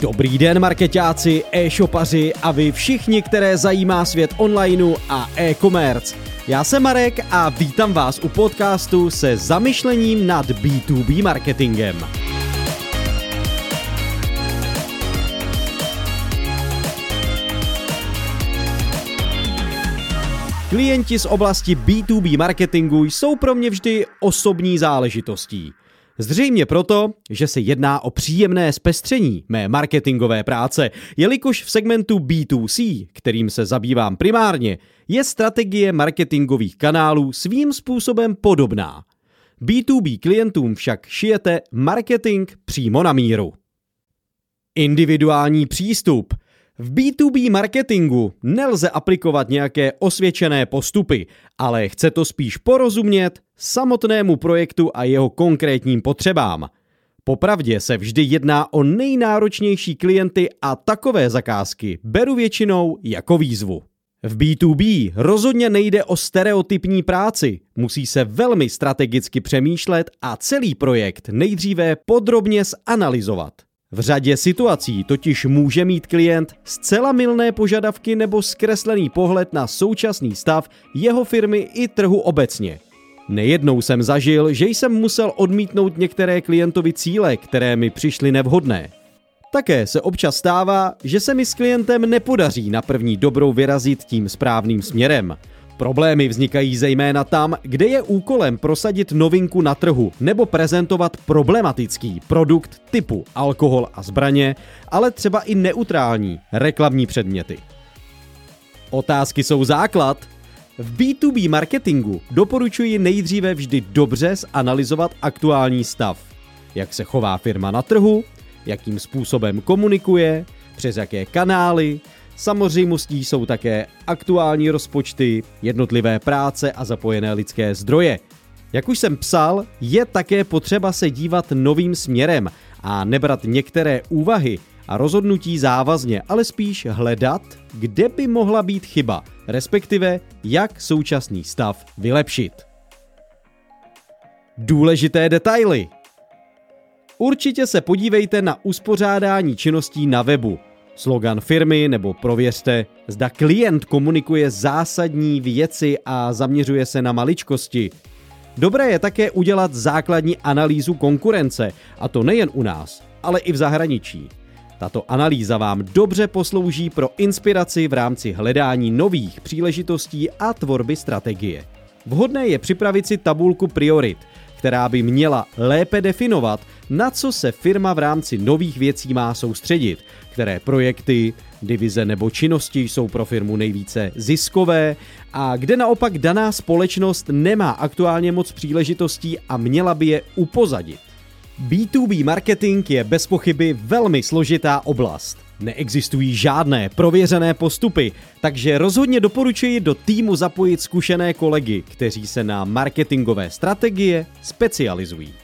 Dobrý den marketáci, e-shopaři a vy všichni, které zajímá svět onlineu a e-commerce. Já jsem Marek a vítám vás u podcastu se zamyšlením nad B2B marketingem. Klienti z oblasti B2B marketingu jsou pro mě vždy osobní záležitostí. Zřejmě proto, že se jedná o příjemné zpestření mé marketingové práce, jelikož v segmentu B2C, kterým se zabývám primárně, je strategie marketingových kanálů svým způsobem podobná. B2B klientům však šijete marketing přímo na míru. Individuální přístup – v B2B marketingu nelze aplikovat nějaké osvědčené postupy, ale chce to spíš porozumět samotnému projektu a jeho konkrétním potřebám. Popravdě se vždy jedná o nejnáročnější klienty a takové zakázky beru většinou jako výzvu. V B2B rozhodně nejde o stereotypní práci, musí se velmi strategicky přemýšlet a celý projekt nejdříve podrobně zanalizovat. V řadě situací totiž může mít klient zcela milné požadavky nebo zkreslený pohled na současný stav jeho firmy i trhu obecně. Nejednou jsem zažil, že jsem musel odmítnout některé klientovi cíle, které mi přišly nevhodné. Také se občas stává, že se mi s klientem nepodaří na první dobrou vyrazit tím správným směrem. Problémy vznikají zejména tam, kde je úkolem prosadit novinku na trhu nebo prezentovat problematický produkt typu alkohol a zbraně, ale třeba i neutrální reklamní předměty. Otázky jsou základ. V B2B marketingu doporučuji nejdříve vždy dobře zanalizovat aktuální stav. Jak se chová firma na trhu, jakým způsobem komunikuje, přes jaké kanály, Samozřejmostí jsou také aktuální rozpočty, jednotlivé práce a zapojené lidské zdroje. Jak už jsem psal, je také potřeba se dívat novým směrem a nebrat některé úvahy a rozhodnutí závazně, ale spíš hledat, kde by mohla být chyba, respektive jak současný stav vylepšit. Důležité detaily. Určitě se podívejte na uspořádání činností na webu, slogan firmy nebo prověřte, zda klient komunikuje zásadní věci a zaměřuje se na maličkosti. Dobré je také udělat základní analýzu konkurence, a to nejen u nás, ale i v zahraničí. Tato analýza vám dobře poslouží pro inspiraci v rámci hledání nových příležitostí a tvorby strategie. Vhodné je připravit si tabulku priorit, která by měla lépe definovat, na co se firma v rámci nových věcí má soustředit, které projekty, divize nebo činnosti jsou pro firmu nejvíce ziskové a kde naopak daná společnost nemá aktuálně moc příležitostí a měla by je upozadit. B2B marketing je bez pochyby velmi složitá oblast. Neexistují žádné prověřené postupy, takže rozhodně doporučuji do týmu zapojit zkušené kolegy, kteří se na marketingové strategie specializují.